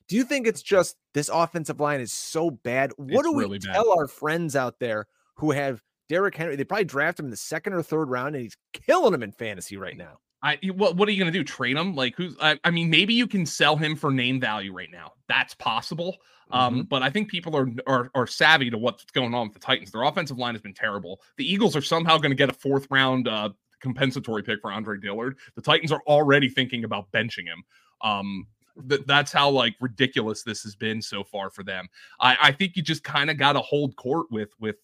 Do you think it's just this offensive line is so bad? What it's do we really tell bad. our friends out there who have Derrick Henry. They probably draft him in the second or third round, and he's killing them in fantasy right now. I what what are you gonna do? Trade him? Like who's? I, I mean, maybe you can sell him for name value right now. That's possible. Um, mm-hmm. But I think people are, are are savvy to what's going on with the Titans. Their offensive line has been terrible. The Eagles are somehow going to get a fourth round uh, compensatory pick for Andre Dillard. The Titans are already thinking about benching him. Um, that that's how like ridiculous this has been so far for them. I, I think you just kind of got to hold court with with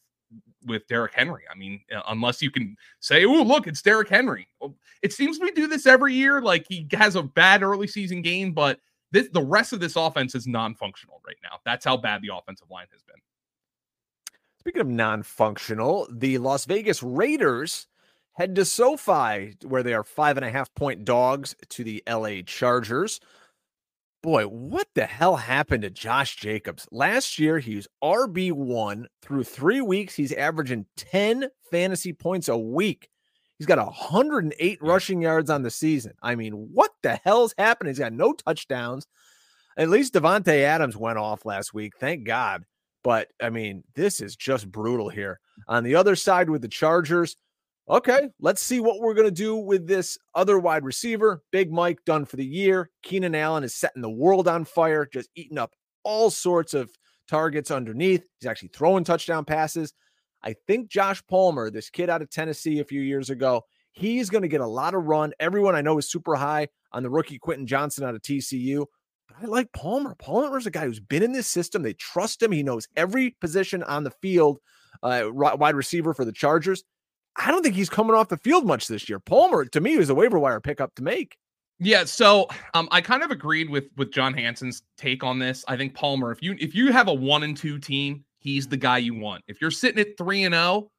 with Derrick Henry. I mean, uh, unless you can say, "Oh, look, it's Derrick Henry." It seems we do this every year. Like he has a bad early season game, but this the rest of this offense is non-functional right now. That's how bad the offensive line has been. Speaking of non-functional, the Las Vegas Raiders head to SoFi, where they are five and a half point dogs to the LA Chargers boy, what the hell happened to Josh Jacobs? Last year, he was RB1 through three weeks. He's averaging 10 fantasy points a week. He's got 108 rushing yards on the season. I mean, what the hell's happening? He's got no touchdowns. At least Davante Adams went off last week. Thank God. But I mean, this is just brutal here. On the other side with the Chargers, Okay, let's see what we're going to do with this other wide receiver. Big Mike done for the year. Keenan Allen is setting the world on fire, just eating up all sorts of targets underneath. He's actually throwing touchdown passes. I think Josh Palmer, this kid out of Tennessee a few years ago, he's going to get a lot of run. Everyone I know is super high on the rookie Quentin Johnston out of TCU. But I like Palmer. Palmer's a guy who's been in this system. They trust him. He knows every position on the field, uh, wide receiver for the Chargers. I don't think he's coming off the field much this year. Palmer, to me, was a waiver wire pickup to make. Yeah, so um, I kind of agreed with with John Hansen's take on this. I think Palmer, if you if you have a one and two team, he's the guy you want. If you're sitting at three and zero, oh,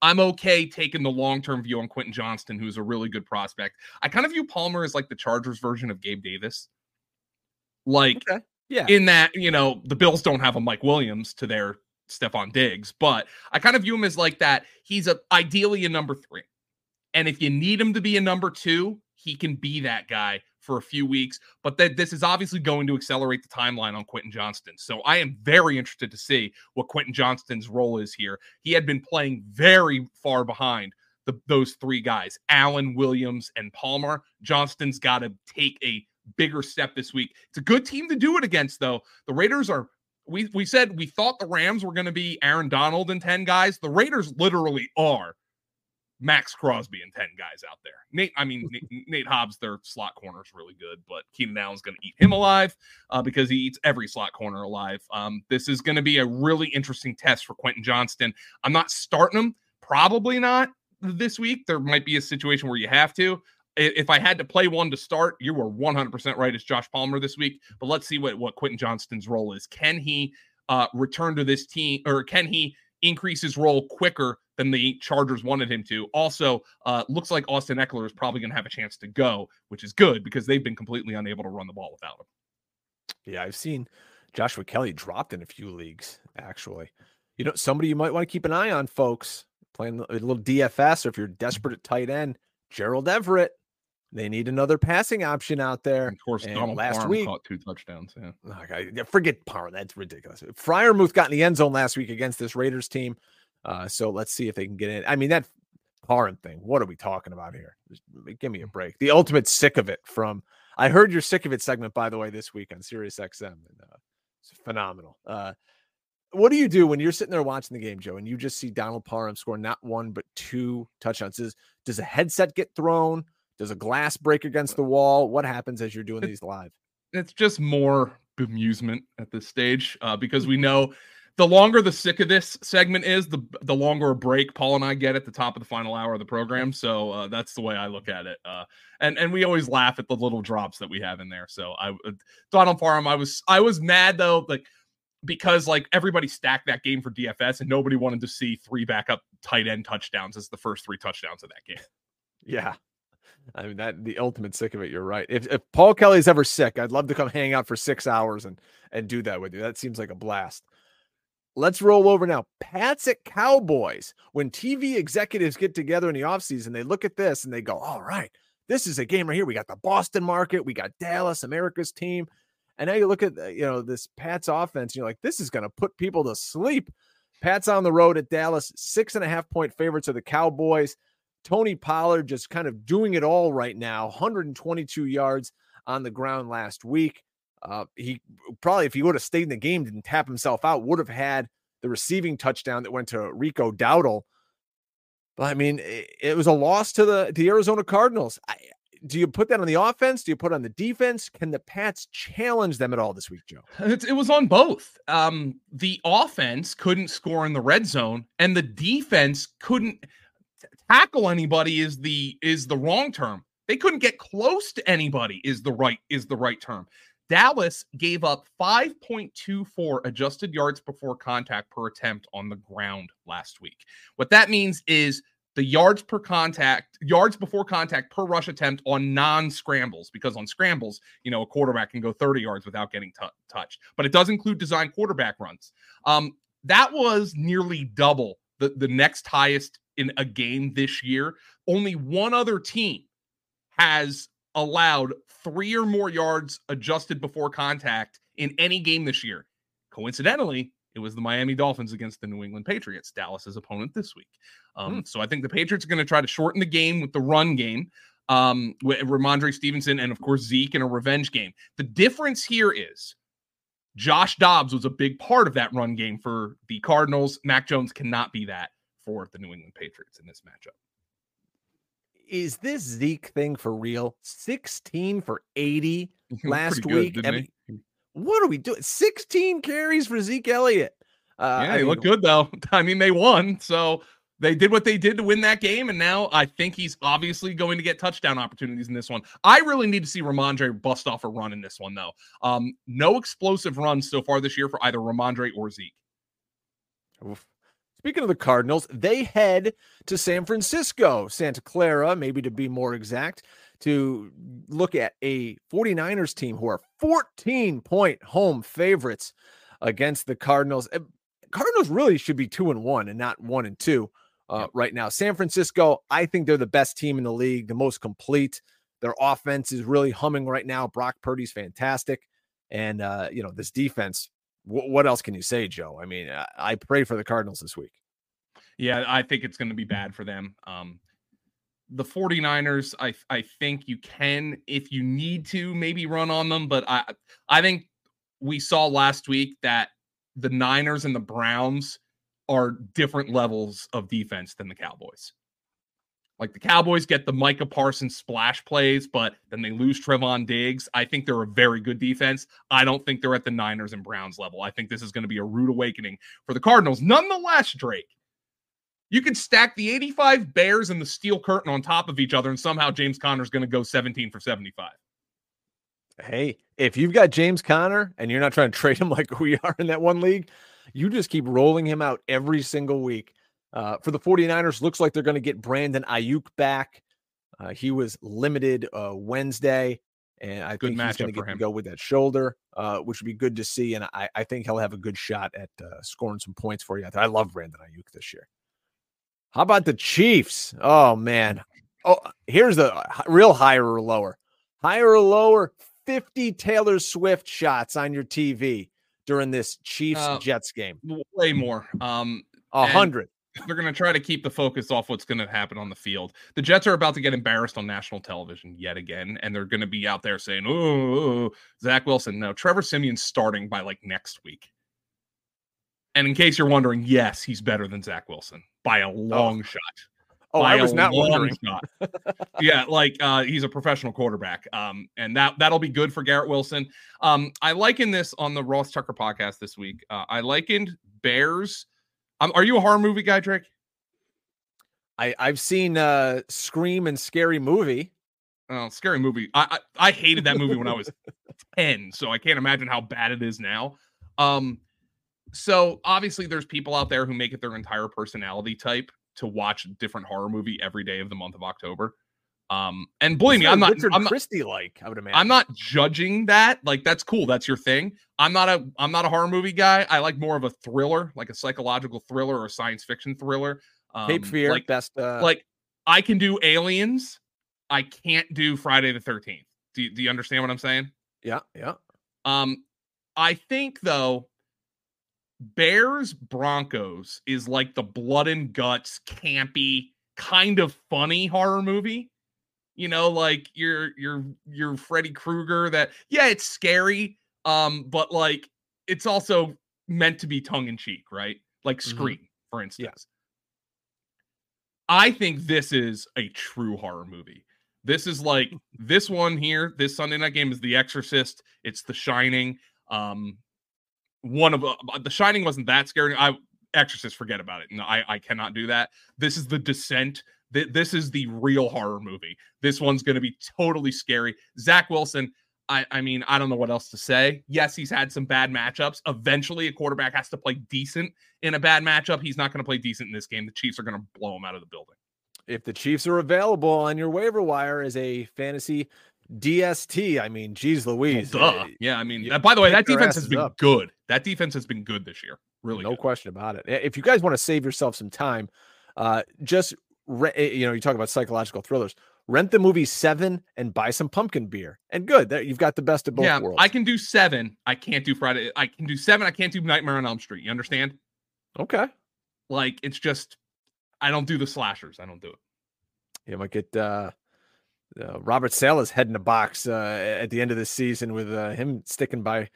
I'm okay taking the long term view on Quentin Johnston, who's a really good prospect. I kind of view Palmer as like the Chargers version of Gabe Davis. Like, okay. yeah, in that you know the Bills don't have a Mike Williams to their Stefon Diggs, but I kind of view him as like that. He's a ideally a number three. And if you need him to be a number two, he can be that guy for a few weeks. But that this is obviously going to accelerate the timeline on Quentin Johnston. So I am very interested to see what Quentin Johnston's role is here. He had been playing very far behind the, those three guys, Allen, Williams, and Palmer. Johnston's got to take a bigger step this week. It's a good team to do it against, though. The Raiders are we we said we thought the Rams were going to be Aaron Donald and 10 guys. The Raiders literally are Maxx Crosby and 10 guys out there. Nate, I mean, Nate, Nate Hobbs, their slot corner is really good, but Keenan Allen's going to eat him alive uh, because he eats every slot corner alive. Um, this is going to be a really interesting test for Quentin Johnston. I'm not starting him, probably not this week. There might be a situation where you have to if I had to play one to start, you were 100% right. It's Josh Palmer this week. But let's see what, what Quentin Johnston's role is. Can he uh, return to this team or can he increase his role quicker than the Chargers wanted him to? Also, uh, looks like Austin Ekeler is probably going to have a chance to go, which is good because they've been completely unable to run the ball without him. Yeah, I've seen Joshua Kelley dropped in a few leagues, actually. You know, somebody you might want to keep an eye on, folks, playing a little DFS, or if you're desperate at tight end, Gerald Everett They need another passing option out there. And of course, and Donald last Parham week caught two touchdowns. Yeah, okay, forget Parham. That's ridiculous. Freiermuth got in the end zone last week against this Raiders team. Uh, so let's see if they can get in. I mean, that Parham thing. What are we talking about here? Just give me a break. The ultimate sick of it from. I heard your sick of it segment by the way this week on Sirius XM. And, uh, it's phenomenal. Uh, what do you do when you're sitting there watching the game, Joe, and you just see Donald Parham score not one but two touchdowns? Does, does a headset get thrown? Does a glass break against the wall? What happens as you're doing these live? It's just more bemusement at this stage uh, because we know the longer the sick of this segment is, the the longer a break Paul and I get at the top of the final hour of the program. So uh, that's the way I look at it. Uh, and and we always laugh at the little drops that we have in there. So I uh, Donald Parham, I was I was mad though, like because like everybody stacked that game for DFS and nobody wanted to see three backup tight end touchdowns as the first three touchdowns of that game. Yeah. I mean that the ultimate sick of it. You're right. If if Paul Kelly's ever sick, I'd love to come hang out for six hours and and do that with you. That seems like a blast. Let's roll over now. Pats at Cowboys. When TV executives get together in the offseason, they look at this and they go, all right, this is a game right here. We got the Boston market, we got Dallas, America's team. And now you look at you know this Pats offense, you're like, this is to put people to sleep. Pats on the road at Dallas, six and a half point favorites of the Cowboys. Tony Pollard just kind of doing it all right now, 122 yards on the ground last week. Uh, he probably, if he would have stayed in the game, didn't tap himself out, would have had the receiving touchdown that went to Rico Dowdle. But I mean, it, it was a loss to the the Arizona Cardinals. I, do you put that on the offense? Do you put on the defense? Can the Pats challenge them at all this week, Joe? It, it was on both. Um, the offense couldn't score in the red zone, and the defense couldn't tackle anybody. Is the is the wrong term? They couldn't get close to anybody. Is the right is the right term? Dallas gave up 5.24 adjusted yards before contact per attempt on the ground last week. What that means is the yards per contact, yards before contact per rush attempt on non scrambles, because on scrambles, you know, a quarterback can go 30 yards without getting t- touched, but it does include design quarterback runs. Um, that was nearly double the, the next highest in a game this year. Only one other team has allowed three or more yards adjusted before contact in any game this year. Coincidentally, it was the Miami Dolphins against the New England Patriots, Dallas's opponent this week. Um, hmm. So I think the Patriots are going to try to shorten the game with the run game um, with Rhamondre Stevenson and, of course, Zeke in a revenge game. The difference here is Josh Dobbs was a big part of that run game for the Cardinals. Mac Jones cannot be that for the New England Patriots in this matchup is this Zeke thing for real? 16 for 80 last good, week. I mean, what are we doing? 16 carries for Zeke Elliott. Uh, yeah, they look good though. I mean, they won, so they did what they did to win that game, and now I think he's obviously going to get touchdown opportunities in this one. I really need to see Rhamondre bust off a run in this one, though. Um, no explosive runs so far this year for either Rhamondre or Zeke. Oof. Speaking of the Cardinals, they head to San Francisco, Santa Clara, maybe to be more exact, to look at a 49ers team who are 14 point home favorites against the Cardinals. Cardinals really should be two and one and not one and two uh, right now. San Francisco, I think they're the best team in the league, the most complete. Their offense is really humming right now. Brock Purdy's fantastic. And, uh, you know, this defense what else can you say, Joe? I mean, I, I pray for the Cardinals this week. Yeah, I think it's going to be bad for them. Um, the 49ers, I I think you can if you need to maybe run on them, but I I think we saw last week that the Niners and the Browns are different levels of defense than the Cowboys. Like the Cowboys get the Micah Parsons splash plays, but then they lose Trevon Diggs. I think they're a very good defense. I don't think they're at the Niners and Browns level. I think this is going to be a rude awakening for the Cardinals. Nonetheless, Drake, you could stack the 85 Bears and the Steel Curtain on top of each other, and somehow James Conner is going to go 17 for 75. Hey, if you've got James Conner and you're not trying to trade him like we are in that one league, you just keep rolling him out every single week. Uh, for the 49ers, looks like they're going to get Brandon Aiyuk back. Uh, he was limited uh, Wednesday, and I good think he's going to get to go with that shoulder, uh, which would be good to see. And I, I think he'll have a good shot at uh, scoring some points for you. I love Brandon Aiyuk this year. How about the Chiefs? Oh man, Oh, here's the real higher or lower. Higher or lower, 50 Taylor Swift shots on your TV during this Chiefs Jets game. Way more. Um, a hundred. They're going to try to keep the focus off what's going to happen on the field. The Jets are about to get embarrassed on national television yet again, and they're going to be out there saying, "Oh, Zach Wilson." No, Trevor Siemian's starting by like next week. And in case you're wondering, yes, he's better than Zach Wilson by a oh. long oh. shot. Oh, I was not wondering. yeah, like uh, he's a professional quarterback, um, and that that'll be good for Garrett Wilson. Um, I likened this on the Ross Tucker podcast this week. Uh, I likened Bears. Um, are you a horror movie guy, Drake? I I've seen uh, Scream and Scary Movie. Oh, scary movie. I, I, I hated that movie when I was ten, so I can't imagine how bad it is now. Um, so obviously there's people out there who make it their entire personality type to watch a different horror movie every day of the month of October. Um, and believe me, I'm not Richard I'm Christie like. I would imagine. I'm not judging that. Like that's cool. That's your thing. I'm not a I'm not a horror movie guy. I like more of a thriller, like a psychological thriller or a science fiction thriller. Um, Cape Fear, like, best. Uh... Like I can do Aliens. I can't do Friday the 13th. Do you, do you understand what I'm saying? Yeah, yeah. Um, I think though Bears Broncos is like the blood and guts, campy, kind of funny horror movie. You know, like you're you're you're Freddy Krueger that yeah, it's scary. Um, but like it's also meant to be tongue in cheek, right? Like mm-hmm. Scream, mm-hmm. for instance. Yeah. I think this is a true horror movie. This is like this one here, this Sunday night game is The Exorcist, it's The Shining. Um, one of uh, the Shining wasn't that scary. I Exorcist, forget about it. No, I I cannot do that. This is the Descent. This is the real horror movie. This one's going to be totally scary. Zach Wilson. I, I mean, I don't know what else to say. Yes, he's had some bad matchups. Eventually, a quarterback has to play decent in a bad matchup. He's not going to play decent in this game. The Chiefs are going to blow him out of the building. If the Chiefs are available on your waiver wire as a fantasy DST. I mean, geez, Louise. Well, eh, yeah, I mean, uh, by the way, that defense has been up. good. That defense has been good this year. Really, no good. question about it. Eh, if you guys want to save yourself some time, uh, just re- eh, you know, you talk about psychological thrillers. Rent the movie Seven and buy some pumpkin beer, and good. There, you've got the best of both yeah, worlds. I can do Seven. I can't do Friday. I can do Seven. I can't do Nightmare on Elm Street. You understand? Okay. Like it's just, I don't do the slashers. I don't do it. You might get uh uh, Robert Saleh's head in the box uh, at the end of the season with uh, him sticking by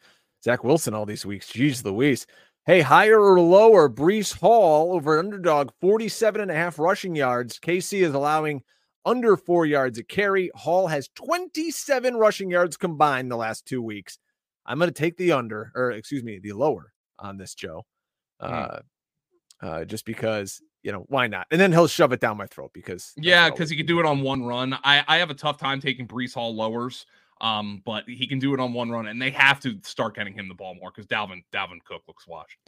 Zach Wilson all these weeks. Jeez Louise. Hey, higher or lower, Breece Hall over underdog 47 and a half rushing yards. KC is allowing under four yards a carry. Hall has 27 rushing yards combined the last two weeks. I'm going to take the under, or excuse me, the lower on this, Joe. Hmm. Uh, uh, just because you know, why not? And then he'll shove it down my throat because yeah, because he can do it on one run. I I have a tough time taking Breece Hall lowers, um, but he can do it on one run, and they have to start getting him the ball more because Dalvin Dalvin Cook looks washed.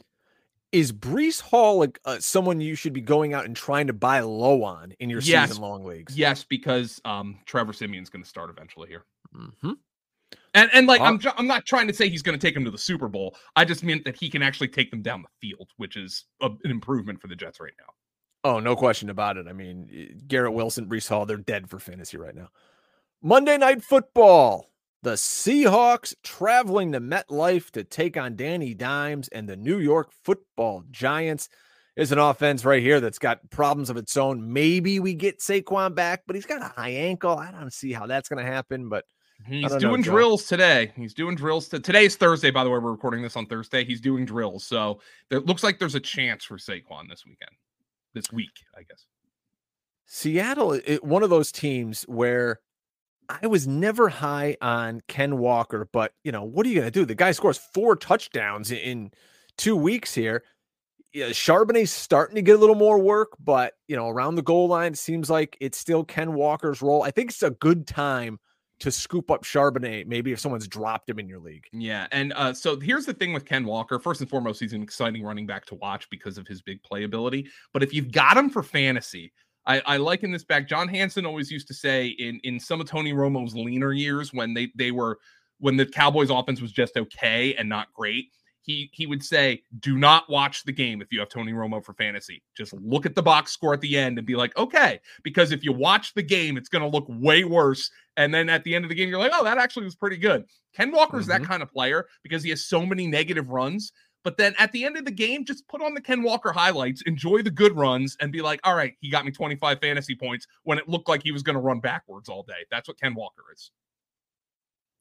Is Breece Hall like uh, someone you should be going out and trying to buy low on in your yes. season long leagues? Yes, because um, Trevor Siemian's going to start eventually here. Mm-hmm. And and like uh, I'm I'm not trying to say he's going to take them to the Super Bowl. I just meant that he can actually take them down the field, which is a, an improvement for the Jets right now. Oh, no question about it. I mean, Garrett Wilson, Breece Hall, they're dead for fantasy right now. Monday Night Football. The Seahawks traveling to MetLife to take on Danny Dimes and the New York Football Giants. Is an offense right here that's got problems of its own. Maybe we get Saquon back, but he's got a high ankle. I don't see how that's going to happen, but he's doing know, drills today. He's doing drills. To, today's Thursday, by the way. We're recording this on Thursday. He's doing drills. So it looks like there's a chance for Saquon this weekend this week, I guess. Seattle, it, one of those teams where I was never high on Ken Walker, but you know, what are you going to do? The guy scores four touchdowns in two weeks here. Yeah, Charbonnet's starting to get a little more work, but you know, around the goal line, it seems like it's still Ken Walker's role. I think it's a good time to scoop up Charbonnet, maybe if someone's dropped him in your league. Yeah. And uh, so here's the thing with Ken Walker. First and foremost, he's an exciting running back to watch because of his big playability. But if you've got him for fantasy, I, I liken this back. John Hansen always used to say in, in some of Tony Romo's leaner years when they, they were when the Cowboys offense was just okay and not great, he he would say, "Do not watch the game if you have Tony Romo for fantasy. Just look at the box score at the end and be like, okay, because if you watch the game, it's going to look way worse. And then at the end of the game, you're like, oh, that actually was pretty good. Ken Walker's mm-hmm. that kind of player because he has so many negative runs. But then at the end of the game, just put on the Ken Walker highlights, enjoy the good runs, and be like, all right, he got me 25 fantasy points when it looked like he was going to run backwards all day. That's what Ken Walker is.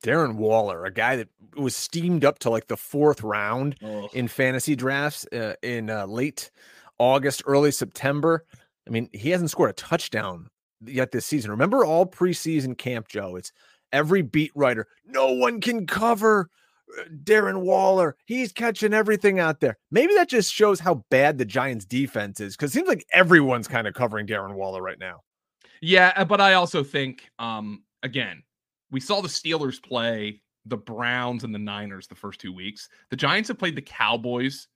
Darren Waller, a guy that was steamed up to like the fourth round oh. in fantasy drafts uh, in uh, late August, early September. I mean, he hasn't scored a touchdown yet this season. Remember all preseason camp, Joe? It's every beat writer. No one can cover Darren Waller. He's catching everything out there. Maybe that just shows how bad the Giants defense is because it seems like everyone's kind of covering Darren Waller right now. Yeah, uh, but I also think, um, again, we saw the Steelers play the Browns and the Niners the first two weeks. The Giants have played the Cowboys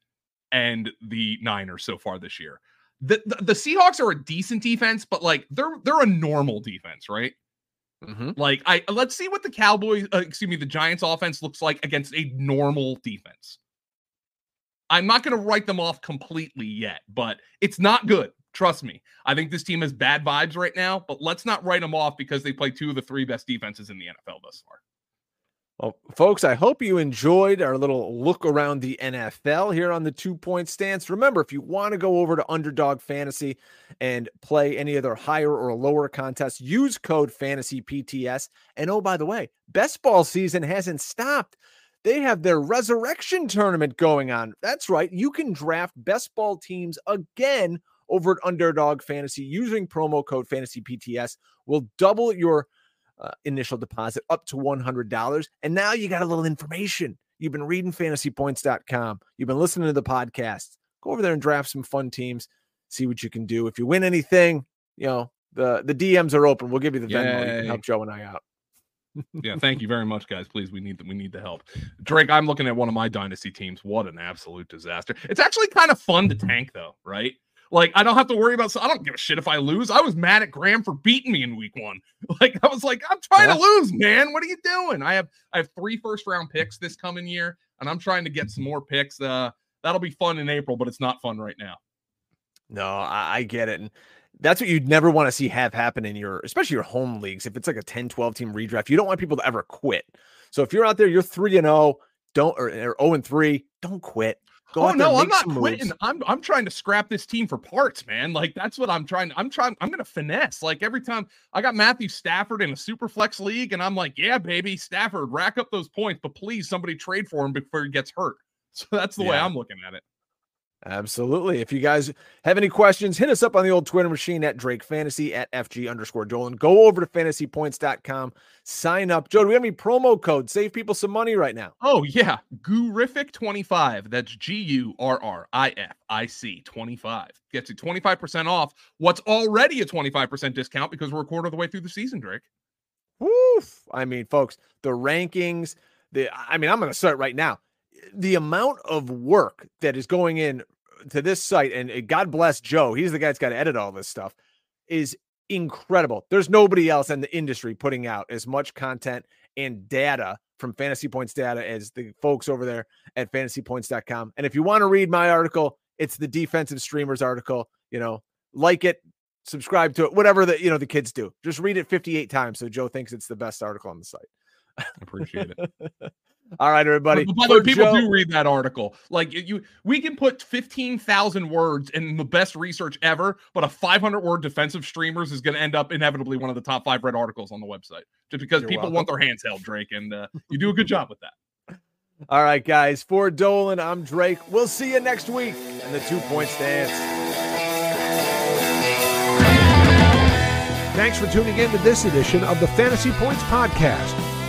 and the Niners so far this year. The, the, the Seahawks are a decent defense, but like they're they're a normal defense, right? Mm-hmm. Like I let's see what the Cowboys, uh, excuse me, the Giants offense looks like against a normal defense. I'm not going to write them off completely yet, but it's not good. Trust me. I think this team has bad vibes right now, but let's not write them off because they play two of the three best defenses in the NFL thus far. Well, folks, I hope you enjoyed our little look around the NFL here on the two point stance. Remember, if you want to go over to Underdog Fantasy and play any of their higher or lower contests, use code FANTASYPTS. And oh, by the way, best ball season hasn't stopped. They have their resurrection tournament going on. That's right. You can draft best ball teams again over at Underdog Fantasy using promo code FANTASYPTS will double your uh, initial deposit up to $100. And now you got a little information. You've been reading fantasypoints.com, you've been listening to the podcast. Go over there and draft some fun teams, see what you can do. If you win anything, you know, the, the DMs are open. We'll give you the Venmo. You can help Joe and I out. yeah, thank you very much, guys. Please, we need the, we need the help. Drake, I'm looking at one of my dynasty teams. What an absolute disaster! It's actually kind of fun to tank, though, right? Like I don't have to worry about. So I don't give a shit if I lose. I was mad at Graham for beating me in week one. Like I was like, I'm trying yeah. to lose, man. What are you doing? I have I have three first round picks this coming year, and I'm trying to get some more picks. Uh, that'll be fun in April, but it's not fun right now. No, I, I get it, and that's what you'd never want to see have happen in your, especially your home leagues. If it's like a 10, 12 team redraft, you don't want people to ever quit. So if you're out there, you're three and zero, oh, don't or, or zero oh and three, don't quit. Go oh no, I'm not quitting. Moves. I'm I'm trying to scrap this team for parts, man. Like that's what I'm trying. I'm trying. I'm gonna finesse. Like every time I got Matthew Stafford in a super flex league, and I'm like, yeah, baby, Stafford, rack up those points, but please somebody trade for him before he gets hurt. So that's the yeah. way I'm looking at it. Absolutely. If you guys have any questions, hit us up on the old Twitter machine at Drake Fantasy at FG underscore Dolan. Go over to fantasypoints.com, sign up. Joe, do we have any promo code? Save people some money right now. Oh, yeah. Gurrific25. That's G U R R I F I C 25. Gets you 25% off what's already a 25% discount because we're a quarter of the way through the season, Drake. Woof. I mean, folks, the rankings, the I mean, I'm going to start right now the amount of work that is going in to this site, and eh, God bless Joe, he's the guy that's got to edit all this stuff, is incredible. There's nobody else in the industry putting out as much content and data from Fantasy Points data as the folks over there at fantasypoints.com. And if you want to read my article, it's the defensive streamers article. You know, like it, subscribe to it, whatever the you know the kids do. Just read it 58 times so Joe thinks it's the best article on the site. Appreciate it. All right, everybody. By the way, people Joe, do read that article. Like you, we can put fifteen thousand words in the best research ever, but a five hundred word defensive streamers is going to end up inevitably one of the top five read articles on the website, just because people welcome. want their hands held, Drake, and uh, you do a good job with that. All right, guys. For Dolan, I'm Drake. We'll see you next week in the two point stance. Thanks for tuning in to this edition of the Fantasy Points Podcast.